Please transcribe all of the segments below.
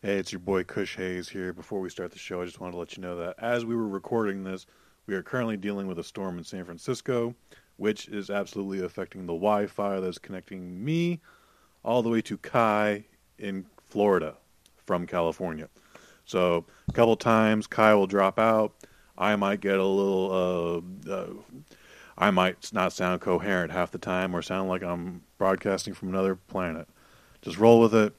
Hey, it's your boy Kush Hayes here. Before we start the show, I just wanted to let you know that as we were recording this, we are currently dealing with a storm in San Francisco, which is absolutely affecting the Wi Fi that's connecting me all the way to Kai in Florida from California. So, a couple times, Kai will drop out. I might get a little, uh, uh, I might not sound coherent half the time or sound like I'm broadcasting from another planet. Just roll with it.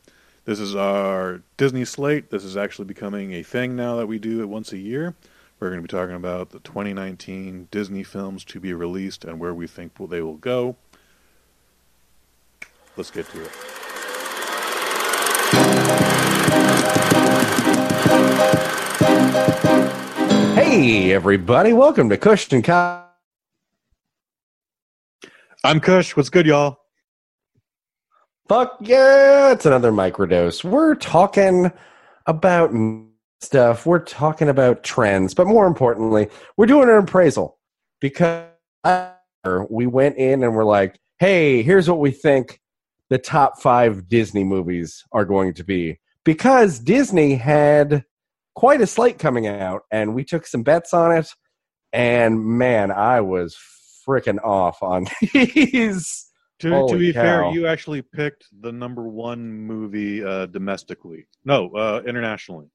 This is our Disney slate. This is actually becoming a thing now that we do it once a year. We're going to be talking about the 2019 Disney films to be released and where we think they will go. Let's get to it. Hey, everybody. Welcome to Kush and Kai. I'm Kush. What's good, y'all? Fuck yeah, it's another microdose. We're talking about stuff. We're talking about trends, but more importantly, we're doing an appraisal because we went in and we're like, hey, here's what we think the top five Disney movies are going to be. Because Disney had quite a slate coming out, and we took some bets on it. And man, I was freaking off on these. To, to be cow. fair, you actually picked the number one movie uh, domestically. No, uh, internationally.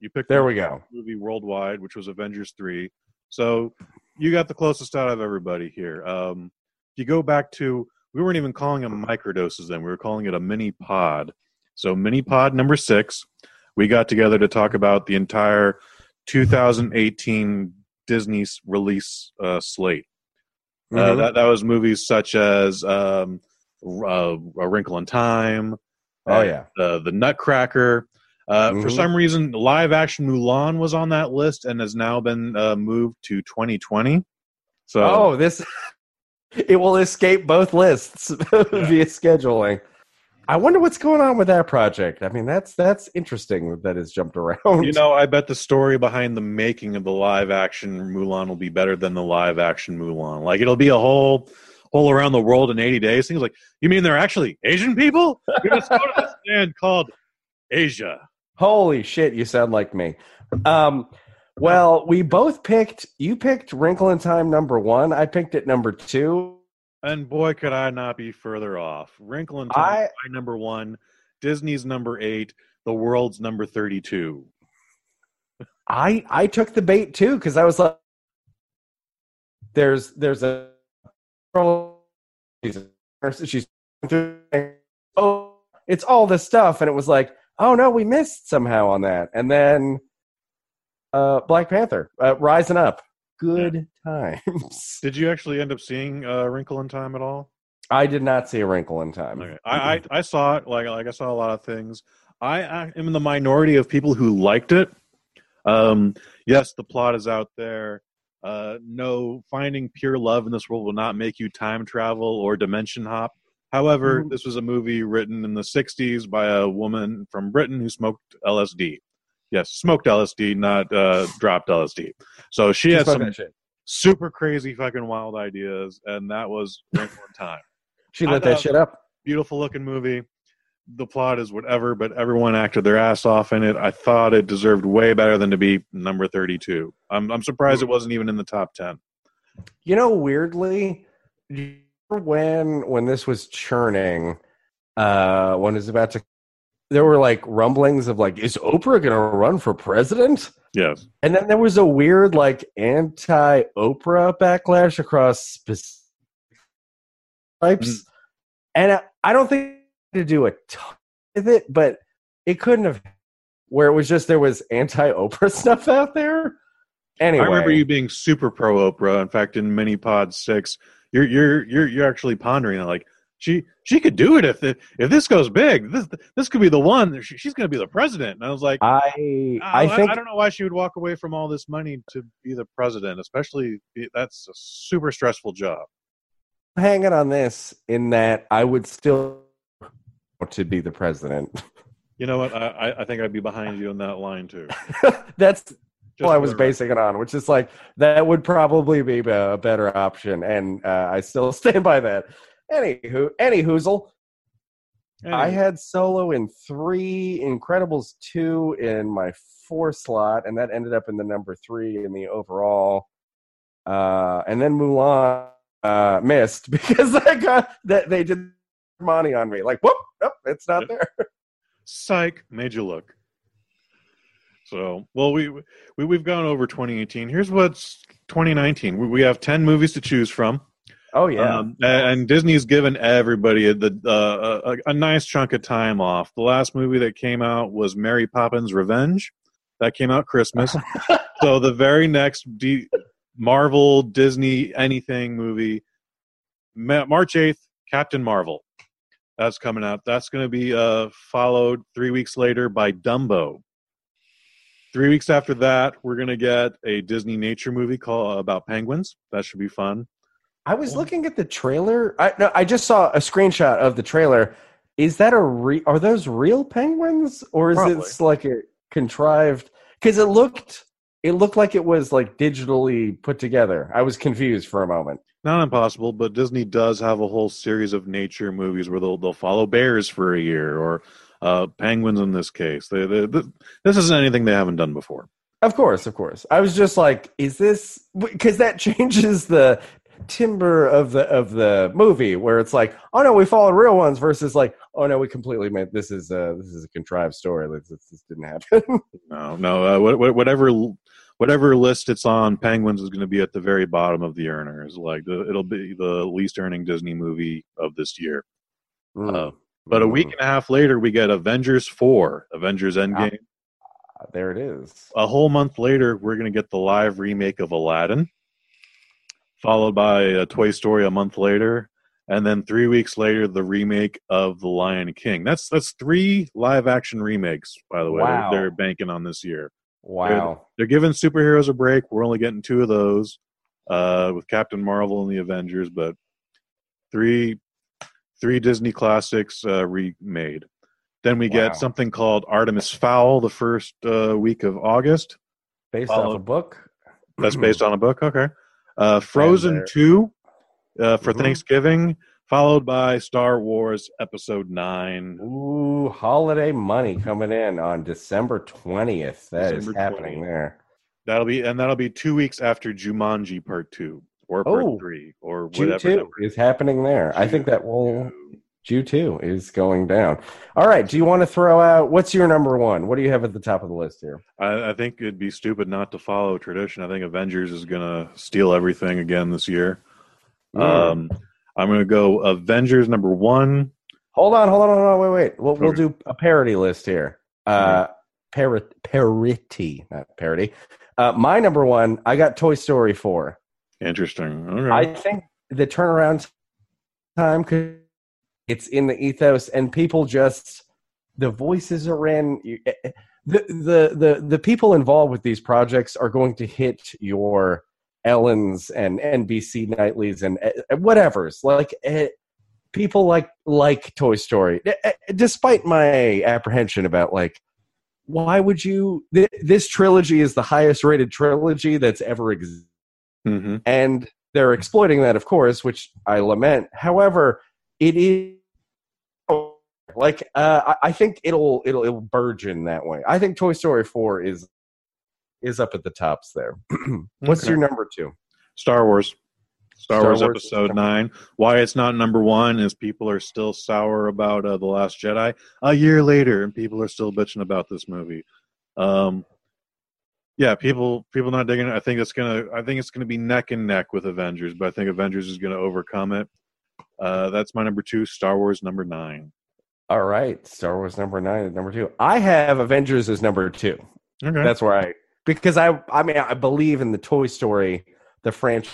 You picked there we go movie worldwide, which was Avengers three. So you got the closest out of everybody here. Um, if you go back to, we weren't even calling them microdoses then. We were calling it a mini pod. So mini pod number six. We got together to talk about the entire 2018 Disney release uh, slate. Uh, mm-hmm. Uh, that that was movies such as um, uh, A Wrinkle in Time. Oh yeah, uh, the Nutcracker. Mm-hmm. For some reason, live action Mulan was on that list and has now been uh, moved to 2020. So oh, this it will escape both lists yeah. via scheduling. I wonder what's going on with that project. I mean, that's that's interesting that it's jumped around. You know, I bet the story behind the making of the live action Mulan will be better than the live action Mulan. Like it'll be a whole whole around the world in 80 days. Things like, you mean they're actually Asian people? We just go to this land called Asia. Holy shit, you sound like me. Um, well, we both picked. You picked Wrinkle in Time number one. I picked it number two. And boy, could I not be further off. Wrinkle in Time, I, number one. Disney's number eight. The world's number thirty-two. I I took the bait too because I was like, "There's there's a she's oh it's all this stuff," and it was like, "Oh no, we missed somehow on that." And then uh, Black Panther uh, rising up good times. Did you actually end up seeing uh, Wrinkle in Time at all? I did not see a Wrinkle in Time. Okay. I, I, I saw it. Like like I saw a lot of things. I, I am in the minority of people who liked it. Um, yes, the plot is out there. Uh, no, finding pure love in this world will not make you time travel or dimension hop. However, mm-hmm. this was a movie written in the 60s by a woman from Britain who smoked LSD. Yes, smoked LSD, not uh, dropped LSD. So she had some super crazy fucking wild ideas, and that was one Time. she lit that shit up. Beautiful looking movie. The plot is whatever, but everyone acted their ass off in it. I thought it deserved way better than to be number thirty-two. I'm I'm surprised it wasn't even in the top ten. You know, weirdly, when when this was churning, uh, when it was about to there were like rumblings of like, is Oprah going to run for president? Yes. And then there was a weird like anti Oprah backlash across specific types. Mm. And I, I, don't think to do a ton with it, but it couldn't have where it was just there was anti Oprah stuff out there. Anyway. I remember you being super pro Oprah. In fact, in Mini Pod six, you're you're you're you're actually pondering like she she could do it if the, if this goes big. This this could be the one. She, she's going to be the president. And I was like, I I, I think I don't know why she would walk away from all this money to be the president. Especially that's a super stressful job. Hanging on this in that I would still to be the president. You know what? I I think I'd be behind you on that line too. that's what I was basing it on, which is like that would probably be a better option, and uh, I still stand by that. Anywho, any hoozle. I had Solo in three, Incredibles two in my four slot, and that ended up in the number three in the overall. Uh, and then Mulan uh, missed because I got that they did money on me. Like, whoop, nope, it's not there. Psych, made you look. So, well, we, we we've gone over 2018. Here's what's 2019. We, we have 10 movies to choose from. Oh yeah, um, and Disney's given everybody a, the, uh, a, a nice chunk of time off. The last movie that came out was Mary Poppins Revenge. That came out Christmas. so the very next D- Marvel Disney anything movie, March 8th, Captain Marvel. That's coming out. That's going to be uh, followed three weeks later by Dumbo. Three weeks after that, we're going to get a Disney nature movie called about penguins. That should be fun. I was looking at the trailer. I no, I just saw a screenshot of the trailer. Is that a re- are those real penguins or is Probably. it like a contrived? Because it looked it looked like it was like digitally put together. I was confused for a moment. Not impossible, but Disney does have a whole series of nature movies where they'll they'll follow bears for a year or uh, penguins in this case. They, they, they, this isn't anything they haven't done before. Of course, of course. I was just like, is this because that changes the timber of the of the movie where it's like, oh no, we followed real ones versus like, oh no, we completely made this is uh this is a contrived story. This, this, this didn't happen. No, no. Uh, wha- wha- whatever whatever list it's on, Penguins is going to be at the very bottom of the earners. Like the, it'll be the least earning Disney movie of this year. Uh, but a week and a half later, we get Avengers four, Avengers Endgame. Ah, there it is. A whole month later, we're going to get the live remake of Aladdin, followed by a Toy Story a month later, and then three weeks later, the remake of The Lion King. That's that's three live action remakes, by the way. Wow. They're, they're banking on this year. Wow. They're giving superheroes a break. We're only getting two of those uh, with Captain Marvel and the Avengers, but three three Disney classics uh, remade. Then we Wow. get something called Artemis Fowl the first uh, week of August. Based off a book. That's based on a book. Okay. Uh, Frozen 2 uh, for Mhm. Thanksgiving, followed by Star Wars Episode 9. Ooh, holiday money coming in on December twentieth. That is December happening 20th. there. That'll be and that'll be two weeks after Jumanji Part 2 or Part Oh. 3 or whatever. two is happening there. I think that will Jew two is going down. All right. Do you want to throw out what's your number one? What do you have at the top of the list here? I, I think it'd be stupid not to follow tradition. I think Avengers is going to steal everything again this year. Mm. Um, I'm going to go Avengers number one. Hold on, hold on, hold on. Wait, wait. We'll, we'll do a parody list here. Uh, pari- parity, not parody. Uh, my number one, I got Toy Story 4. Interesting. Okay. I think the turnaround time, 'cause it's in the ethos, and people just, the voices are in. eh, eh, The, the, the, the people involved with these projects are going to hit your Ellens and NBC Nightlies and eh, whatever's. Like, people like like Toy Story, despite my apprehension about like, why would you? Th- this trilogy is the highest rated trilogy that's ever existed, hmm and they're exploiting that, of course, which I lament. However, it is like uh, I, I think it'll it'll it'll burgeon that way. I think Toy Story Four is is up at the tops there. What's Okay. your number two? Star Wars. Star, Star Wars, Wars. Episode Nine. Why it's not number one is people are still sour about uh, the Last Jedi a year later, and people are still bitching about this movie. Um, yeah, people people not digging it. I think it's gonna. I think it's gonna be neck and neck with Avengers, but I think Avengers is gonna overcome it. Uh, that's my number two. Star Wars number nine. All right, Star Wars number nine at number two. I have Avengers as number two. Okay. That's where I because I I mean I believe in the Toy Story, the franchise.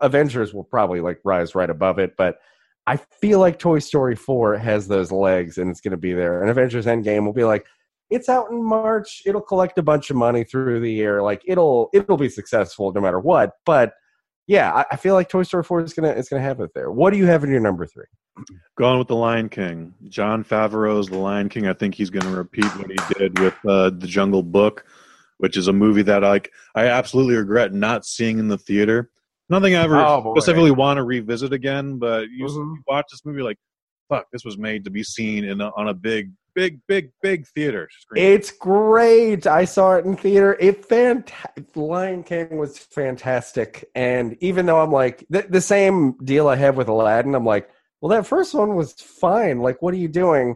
Avengers will probably like rise right above it, but I feel like Toy Story four has those legs and it's going to be there. And Avengers Endgame will be like, it's out in March. It'll collect a bunch of money through the year. Like it'll it'll be successful no matter what. But yeah, I, I feel like Toy Story four is gonna is gonna have it there. What do you have in your number three? Going with the Lion King. Jon Favreau's The Lion King. I think he's going to repeat what he did with uh, The Jungle Book, which is a movie that I I absolutely regret not seeing in the theater. Nothing I ever Oh, specifically want to revisit again, but you, Mhm. you watch this movie like, fuck, this was made to be seen in a, on a big, big, big, big theater screen. It's great. I saw it in theater. It fantastic. Lion King was fantastic, and even though I'm like the, the same deal I have with Aladdin, I'm like, well, that first one was fine. Like, what are you doing?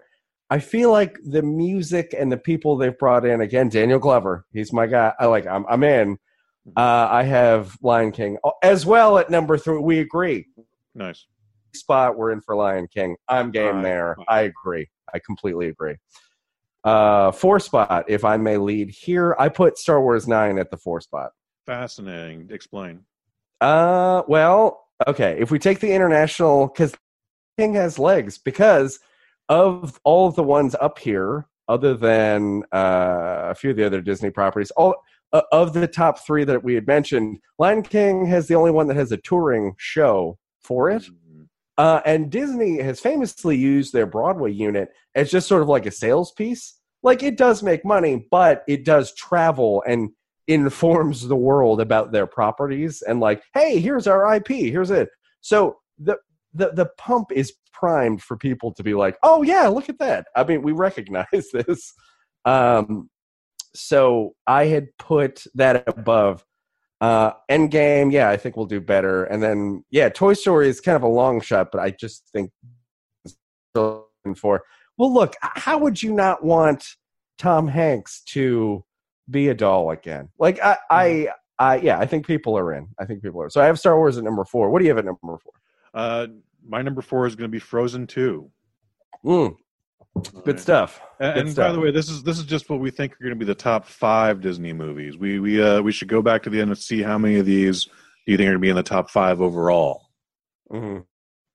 I feel like the music and the people they've brought in again. Daniel Glover, he's my guy. I like. I'm, I'm in. Uh, I have Lion King as well at number three. We agree. nice. Spot we're in for Lion King. I'm game there. I agree. I completely agree. Uh, four spot, if I may lead here, I put Star Wars Nine at the four spot. Fascinating. Explain. Uh, well, okay. If we take the international, because King has legs, because of all of the ones up here, other than uh, a few of the other Disney properties, all uh, of the top three that we had mentioned, Lion King has the only one that has a touring show for it. Uh, and Disney has famously used their Broadway unit as just sort of like a sales piece. Like it does make money, but it does travel and informs the world about their properties and like, hey, here's our IP, here's it. So the the the pump is primed for people to be like, oh yeah, look at that. I mean, we recognize this. Um, so I had put that above uh, Endgame, yeah, I think we'll do better. And then, yeah, Toy Story is kind of a long shot, but I just think for. Well, look, how would you not want Tom Hanks to be a doll again? Like, I, I, I, yeah, I think people are in. I think people are. So I have Star Wars at number four. What do you have at number four? Uh, my number four is going to be Frozen Two. Mm, good stuff. And, Good and by the way, this is this is just what we think are going to be the top five Disney movies. We we uh, we should go back to the end and see how many of these do you think are going to be in the top five overall. Mhm.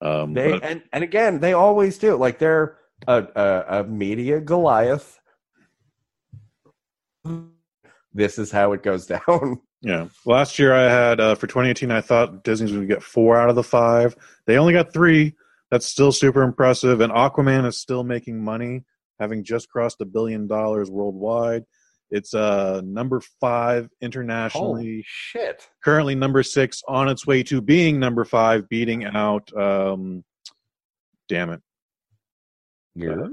Um, They but- and and again, they always do. Like they're a, a, a media Goliath. This is how it goes down. yeah, last year I had uh, for 2018, I thought Disney's going to get four out of the five. They only got three. That's still super impressive. And Aquaman is still making money, having just crossed a billion dollars worldwide. It's uh, number five internationally. Holy shit! currently number six on its way to being number five beating out um damn it Yeah.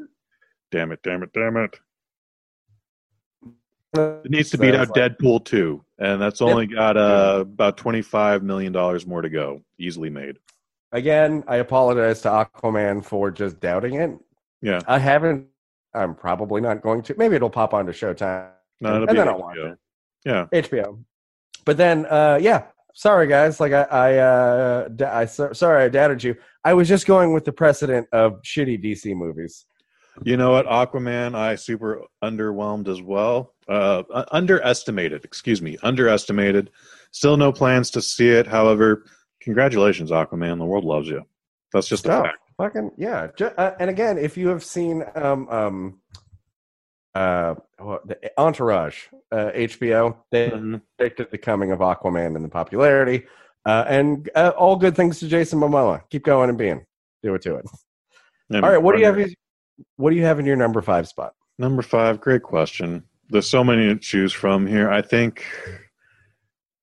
damn it damn it damn it it needs to beat Sounds out like- deadpool 2 and that's only got uh about 25 million dollars more to go easily made Again, I apologize to Aquaman for just doubting it. yeah I haven't. I'm probably not going to. Maybe it'll pop onto Showtime, no, it'll and be then I'll watch it. yeah HBO. But then, uh, yeah. Sorry, guys. Like I, I, uh, I sorry, I doubted you. I was just going with the precedent of shitty DC movies. you know what aquaman i super underwhelmed as well uh, underestimated excuse me underestimated still no plans to see it however congratulations aquaman the world loves you that's just a Stuff. fact Fucking yeah. Ju- uh, and again, if you have seen um um uh Entourage, uh, HBO, they Mhm. predicted the coming of Aquaman and the popularity, uh, and uh, all good things to Jason Momoa. Keep going and being, do it to it. And All right, what do you have? What do you have in your number five spot? Number five, great question. There's so many to choose from here. I think.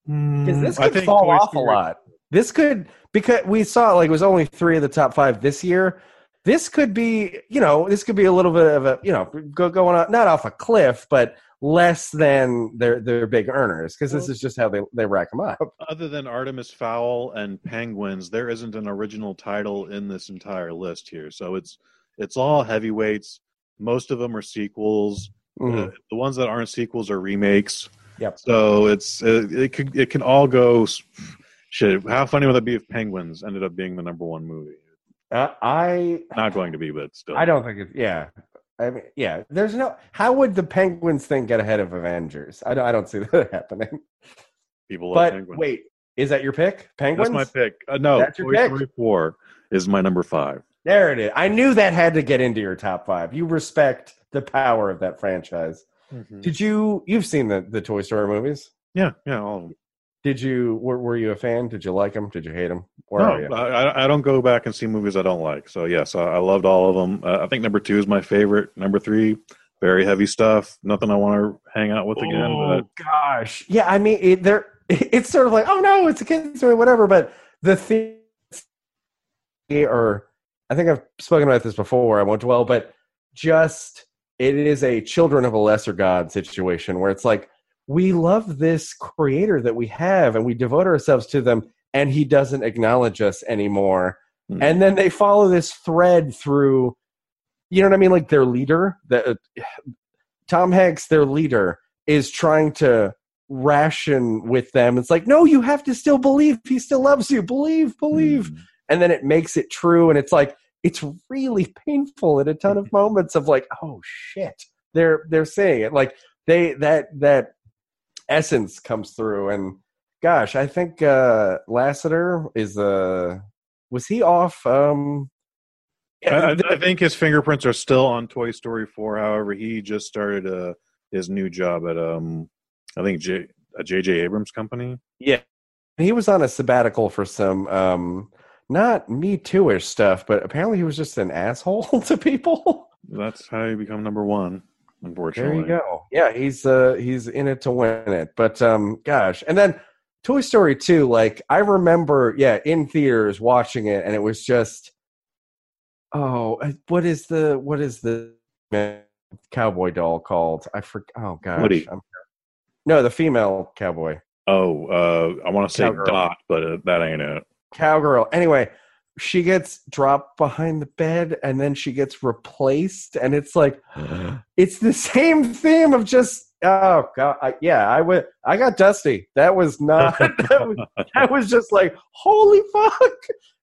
Because this Mm, I could think fall Toy off a lot. This could because we saw like it was only three of the top five this year. This could be, you know, this could be a little bit of a, you know, go, going on not off a cliff, but less than their their big earners because this is just how they they rack them up. Other than Artemis Fowl and Penguins, there isn't an original title in this entire list here. So it's it's all heavyweights. Most of them are sequels. Mhm. Uh, the ones that aren't sequels are remakes. Yep. So it's uh, it could it can all go. S- Shit, how funny would that be if Penguins ended up being the number one movie? Uh, I Not going to be, but still. I don't think it. Yeah, I mean, yeah. There's no. How would the Penguins thing get ahead of Avengers? I don't. I don't see that happening. People love But Penguins. wait, is that your pick? Penguins. That's my pick. Uh, no, That's your Toy pick? Story 4 is my number five. There it is. I knew that had to get into your top five. You respect the power of that franchise. Did you? You've seen the the Toy Story movies. Yeah, yeah. All of them. Did you? Were, were you a fan? Did you like them? Did you hate them? Where? No, I, I don't go back and see movies I don't like. So yes, I, I loved all of them. Uh, I think number two is my favorite. Number three, very heavy stuff. Nothing I want to hang out with again. Oh gosh, yeah. I mean, it, they're it's sort of like, oh no, it's a kids movie, whatever. But the thing, or I think I've spoken about this before. I won't dwell, but just it is a children of a lesser god situation where it's like we love this creator that we have and we devote ourselves to them, and he doesn't acknowledge us anymore. Hmm. And then they follow this thread through, you know what I mean? Like their leader, that Tom Hanks, their leader, is trying to ration with them. It's like, no, you have to still believe. He still loves you. Believe, believe. Mm. And then it makes it true. And it's like, it's really painful in a ton of moments of like, oh shit. They're they're saying it. Like they that that essence comes through. And gosh, I think uh Lasseter is uh was he off um I, I- I think his fingerprints are still on Toy Story 4. However, he just started uh, his new job at um, I think J, a JJ Abrams company. Yeah. He was on a sabbatical for some um not me too-ish stuff, but apparently he was just an asshole to people. That's how you become number one. Unfortunately, there you go. Yeah, he's uh he's in it to win it. But um gosh. And then Toy Story 2, like I remember, yeah, in theaters watching it and it was just oh, what is the what is the cowboy doll called? I forgot. Oh gosh. Woody. I'm- no, the female cowboy. Oh, uh, I want to say Cowgirl. Dot, but uh, that ain't it. cowgirl. Anyway, she gets dropped behind the bed and then she gets replaced, and it's like it's the same theme of just oh god, I, yeah. I went, I got dusty. That was not. that, was, that was just like holy fuck.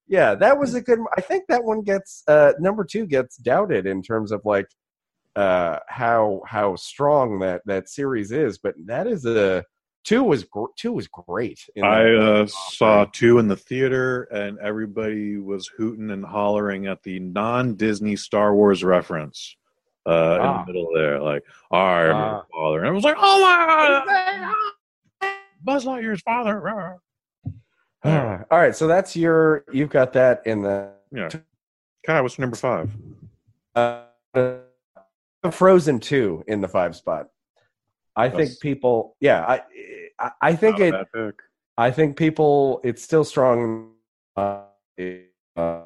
Yeah, that was a good. I think that one gets uh number two gets doubted in terms of like uh how how strong that that series is, but that is a. Two was gr- two was great. I uh, saw two in the theater, and everybody was hooting and hollering at the non-Disney Star Wars reference uh, in Ah. the middle there, like "I am Ah. your father," and it was like, "Oh my god, Buzz Lightyear's father!" rah." Ah, all right, so that's your. You've got that in the Yeah, Kai, what's number five? uh, Frozen two in the five spot. I think people. Yeah, I. I, I think it. I think people. It's still strong. Uh, uh,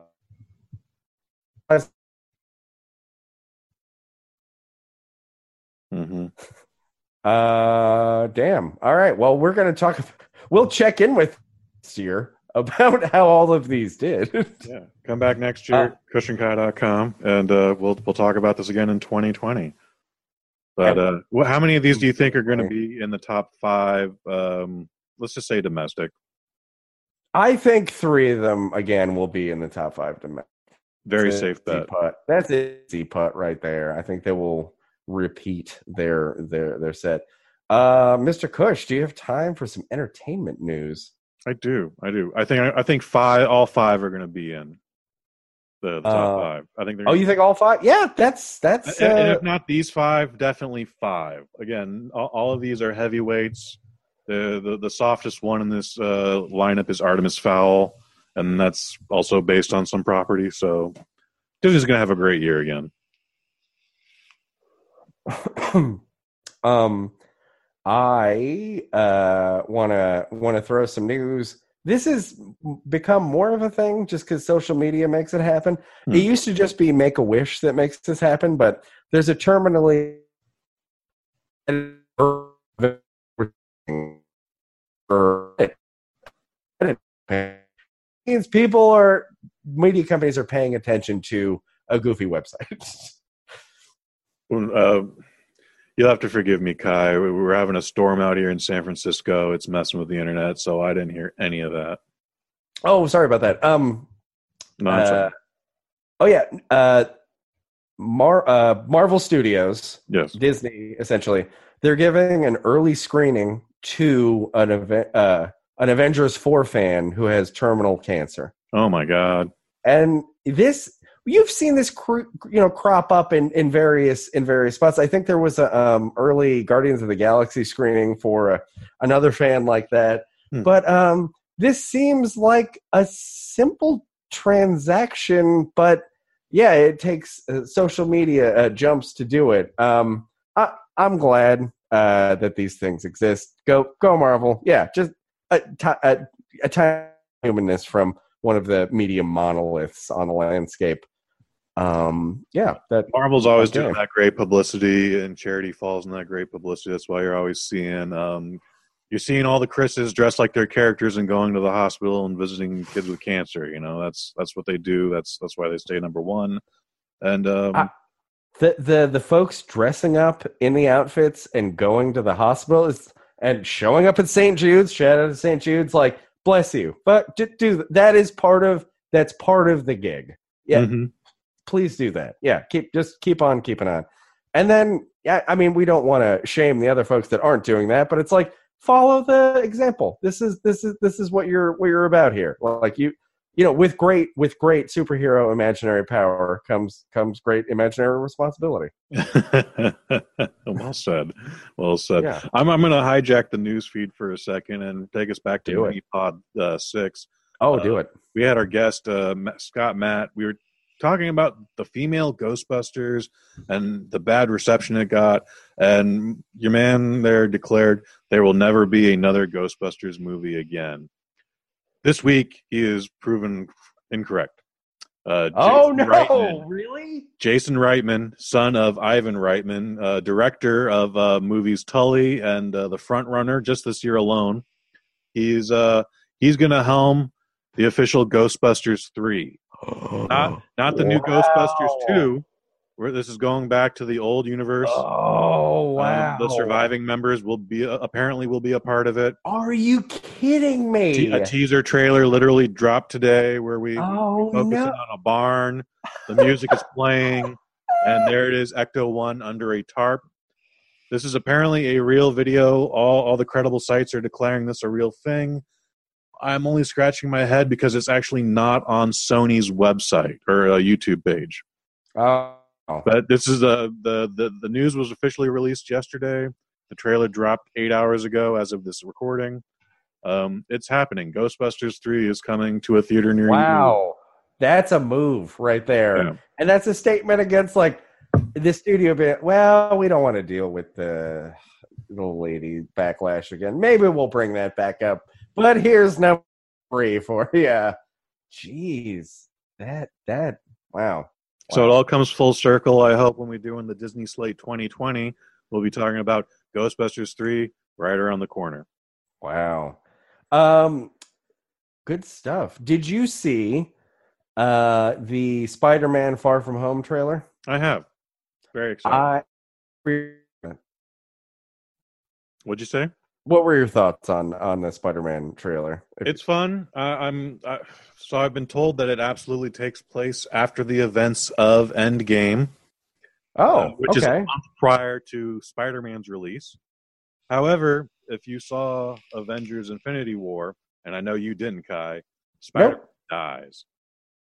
Mhm. uh, damn. All right. Well, we're going to talk. We'll check in with this year about how all of these did. Yeah, come back next year, kushandkai.com, and uh, we'll we'll talk about this again in 2020. But uh, wh- how many of these do you think are going to be in the top five? Um, let's just say domestic. I think three of them again will be in the top five. To Very That's safe bet. Putt. That's an easy putt right there. I think they will repeat their their their set. Uh, Mr. Kush, do you have time for some entertainment news? I do, I do. I think I think five, all five are going to be in the, the top Uh, five. I think. They're Oh, you think all five? Yeah, that's that's. And, and Uh, if not these five, definitely five. Again, all, all of these are heavyweights. The, the the softest one in this uh, lineup is Artemis Fowl, and that's also based on some property. So Disney's going to have a great year again. um, I uh want to want to throw some news. This has become more of a thing just because social media makes it happen. Hmm. It used to just be Make a Wish that makes this happen, but there's a terminally means people are media companies are paying attention to a goofy website. Uh, you'll have to forgive me, Kai. We We're having a storm out here in San Francisco. It's messing with the internet, so I didn't hear any of that. oh, sorry about that. Um, Nonsense. Uh, oh yeah, uh, Mar- uh, Marvel Studios, yes. Disney, essentially, they're giving an early screening to an event, uh, an Avengers four fan who has terminal cancer, Oh my God. and this you've seen this you know crop up in in various in various spots. I think there was a um, early Guardians of the Galaxy screening for a, another fan like that, Hmm. but um, this seems like a simple transaction, but yeah, it takes uh, social media uh, jumps to do it. Um, I, I'm glad uh, that these things exist. Go, go, Marvel. Yeah, just a, a, a humanness from one of the media monoliths on the landscape. Um, yeah, that Marvel's always doing that great publicity, and Charity falls in that great publicity. That's why you're always seeing um, you're seeing all the Chris's dressed like their characters and going to the hospital and visiting kids with cancer. You know, that's that's what they do. That's that's why they stay number one. And um, I- the the the folks dressing up in the outfits and going to the hospital is and showing up at St. Jude's, shout out to St. Jude's, like bless you, but do, do that is part of that's part of the gig. Yeah, mhm. Please do that. Yeah, keep just keep on keeping on. And then yeah, I mean we don't want to shame the other folks that aren't doing that, but it's like follow the example. This is this is this is what you're what you're about here. Like you you know, with great with great superhero imaginary power comes comes great imaginary responsibility. well said. Well said. Yeah. I'm I'm going to hijack the news feed for a second and take us back to. Pod uh, Six. Oh, Uh, do it. we had our guest uh, Scott Matt. We were talking about the female Ghostbusters and the bad reception it got, and your man there declared there will never be another Ghostbusters movie again. This week, he is proven incorrect. Uh, Oh no! Reitman- Really? Jason Reitman, son of Ivan Reitman, uh, director of uh, movies Tully and uh, The Front Runner, just this year alone. He's uh, he's going to helm the official Ghostbusters not not the new Ghostbusters two, where this is going back to the old universe. Oh Um, wow! the surviving members will be uh, apparently will be a part of it. Are you kidding me? Te- a teaser trailer literally dropped today where we oh focusing no! on a barn. The music is playing, and there it is, Ecto One under a tarp. This is apparently a real video. All all the credible sites are declaring this a real thing. I'm only scratching my head because it's actually not on Sony's website or a YouTube page. Oh, But this is a, the the the news was officially released yesterday. The trailer dropped eight hours ago, as of this recording. Um, it's happening. Ghostbusters Three is coming to a theater near you. wow! That's a move right there, Yeah. and that's a statement against like the studio bit. Well, we don't want to deal with the little lady backlash again. Maybe we'll bring that back up. But here's number three for you. Jeez, that that wow. So it all comes full circle. I hope when we do in the Disney Slate 2020, we'll be talking about Ghostbusters 3 right around the corner. Wow. Um good stuff. Did you see uh the Spider-Man Far From Home trailer? I have. Very excited. I What'd you say? What were your thoughts on on the Spider-Man trailer? If- It's fun. Uh, I'm I, so I've been told that it absolutely takes place after the events of Endgame, oh, uh, which is a okay. month prior to Spider-Man's release. However, if you saw Avengers: Infinity War, and I know you didn't, Kai, Spider Nope. dies.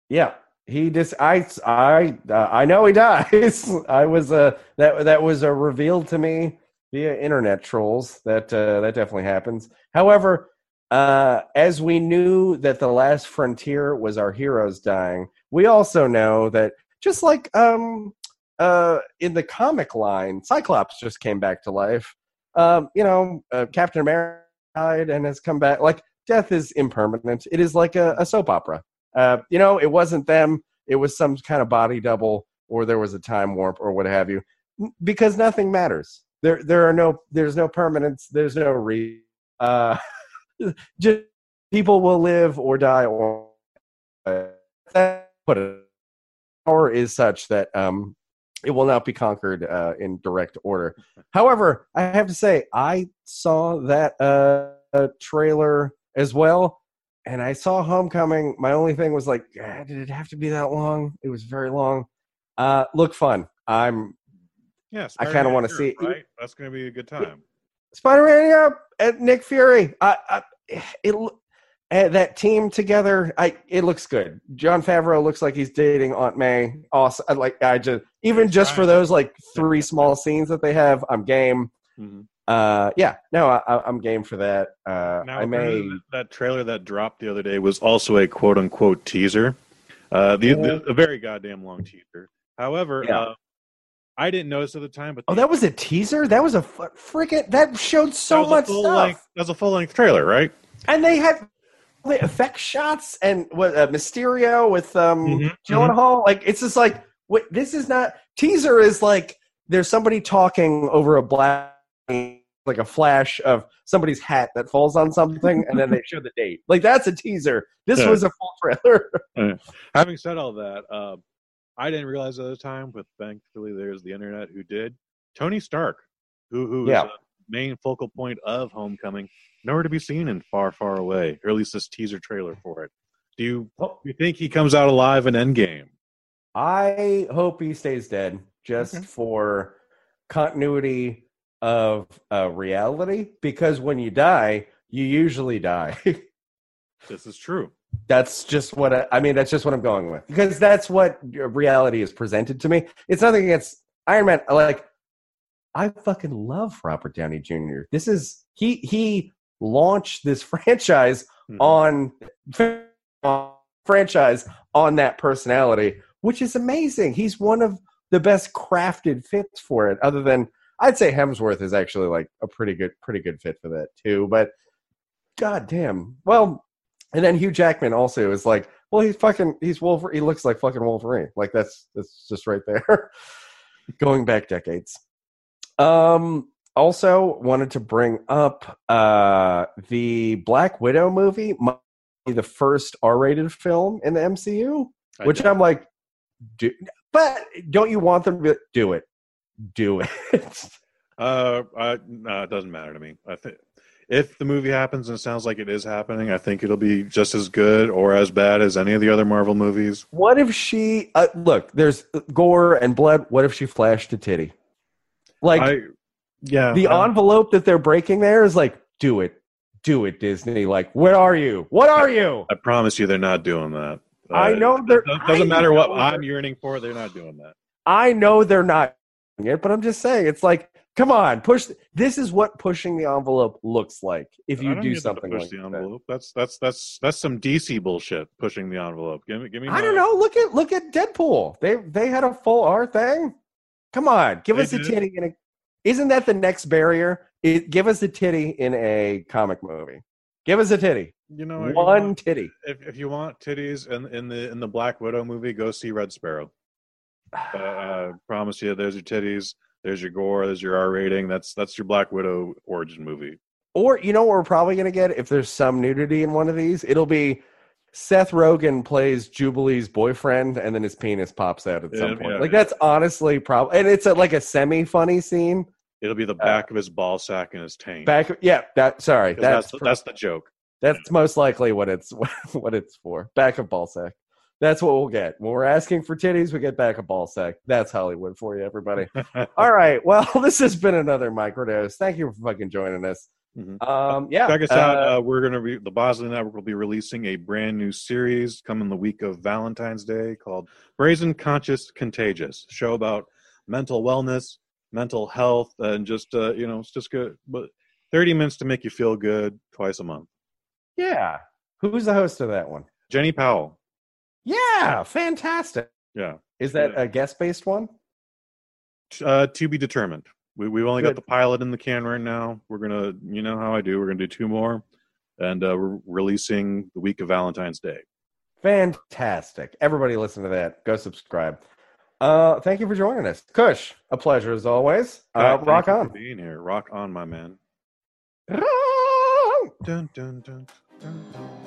Yeah. He just I I uh, I know he dies. I was uh that that was a reveal to me via internet trolls that uh, that definitely happens. However, uh, as we knew that the last frontier was our heroes dying, we also know that just like um uh in the comic line, Cyclops just came back to life. Um, you know, uh, Captain America died and has come back. Like death is impermanent. It is like a, a soap opera. Uh, you know, it wasn't them. It was some kind of body double, or there was a time warp, or what have you. Because nothing matters. There, there are no. There's no permanence. There's no re. Uh, just people will live or die, or that- put it. Power is such that um, it will not be conquered uh, in direct order. However, I have to say, I saw that uh, trailer as well and I saw Homecoming. My only thing was like, "Ah, did it have to be that long? It was very long. Uh, look fun. I'm Yeah, I kinda wanna see it. Right, that's going to be a good time. Spider-Man. Yeah, and Nick Fury. I, I it eh, that team together. I it looks good. Jon Favreau looks like he's dating Aunt May. Awesome. I Like I just even just for those like three small scenes that they have, I'm game. Mhm. Uh, yeah, no, I, I'm game for that. Uh, Now, I may. that, trailer that dropped the other day was also a quote unquote teaser. Uh, the, the a very goddamn long teaser. However, Yeah. uh, I didn't notice at the time, but Oh, that was a teaser. That was a freaking. That showed so was much stuff. length. That was a full length trailer, right? and they have the effect shots and what uh, Mysterio with um Mhm, Gyllenhaal. Like it's just like wait, this is not teaser is like there's somebody talking over a black like a flash of somebody's hat that falls on something and then they show the date. Like that's a teaser. This Yeah. was a full trailer. Having said all that, uh, I didn't realize at the time, but thankfully there's the internet who did. Tony Stark, who who is Yeah. the main focal point of Homecoming, nowhere to be seen in Far Far Away, or at least this teaser trailer for it. Do you Oh. you think he comes out alive in Endgame? I hope he stays dead just Okay. for continuity of uh, reality because when you die, you usually die. This is true. that's just what I, I mean. That's just what I'm going with because that's what reality is presented to me. It's nothing against Iron Man. Like I fucking love Robert Downey Jr. This is he he launched this franchise Mhm. on on franchise on that personality, which is amazing. He's one of the best crafted fits for it. Other than I'd say Hemsworth is actually like a pretty good pretty good fit for that too. But god damn, well, and then Hugh Jackman also is like, well, he's fucking he's Wolverine. He looks like fucking Wolverine. Like that's that's just right there. Going back decades. Um. Also, wanted to bring up uh the Black Widow movie, might be the first R-rated film in the MCU, I which. I'm like, do, but don't you want them to do it? Do it. Uh, I, no, it doesn't matter to me. I think if the movie happens and it sounds like it is happening, I think it'll be just as good or as bad as any of the other Marvel movies. what if she uh, look? There's gore and blood. What if she flashed a titty? Like I, yeah, the I- envelope that they're breaking there is like, do it, do it, Disney. Like, where are you? What are you? I promise you, they're not doing that. I Uh, know they're. It doesn't I matter what I'm yearning for. They're not doing that. I know they're not doing it, but I'm just saying it's like, come on, push. This is what pushing the envelope looks like if I you do something push like the that. envelope. That's that's that's that's some DC bullshit. Pushing the envelope. Give me, give me. I my- don't know. Look at look at Deadpool. They they had a full R thing. Come on, give They us a titty in a. Isn't that the next barrier? It, give us a titty in a comic movie. Give us a titty. You know, if you One want- titty. If, if you want titties in in the in the Black Widow movie, go see Red Sparrow. Uh, uh, promise you, there's your titties. There's your gore. There's your R rating. That's that's your Black Widow origin movie. Or you know what we're probably gonna get if there's some nudity in one of these? It'll be Seth Rogen plays Jubilee's boyfriend, and then his penis pops out at some Yeah, point. yeah, like yeah. that's honestly probably, and it's a, like a semi-funny scene. It'll be the uh, back of his ball sack and his taint. Back, yeah, that sorry, that's that's that's the joke. That's most likely what it's what it's for. Back of ball sack. That's what we'll get. When we're asking for titties, we get back a ball sack. That's Hollywood for you, everybody. All right. Well, this has been another microdose. Thank you for fucking joining us. Mhm. Um, yeah. Check us uh, out. Uh, we're gonna be the Bosley Network will be releasing a brand new series coming the week of Valentine's Day called Brazen Conscious Contagious. Show about mental wellness, mental health, and just uh, you know, it's just good. But thirty minutes to make you feel good twice a month. yeah. Who's the host of that one? Jenny Powell. Yeah. Fantastic. Yeah. Is that a guest based one? Uh, to be determined. We we've only Good. got the pilot in the can right now. We're gonna, you know how I do. We're gonna do two more, and uh, we're releasing the week of Valentine's Day. Fantastic. Everybody listen to that. Go subscribe. Uh, thank you for joining us. Kush, a pleasure as always. Uh, rock on. being here. Rock on, my man. Dun, dun, dun, dun, dun.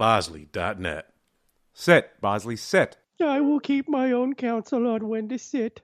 TheBosley.net. Sit, Bosley, sit. I will keep my own counsel on when to sit.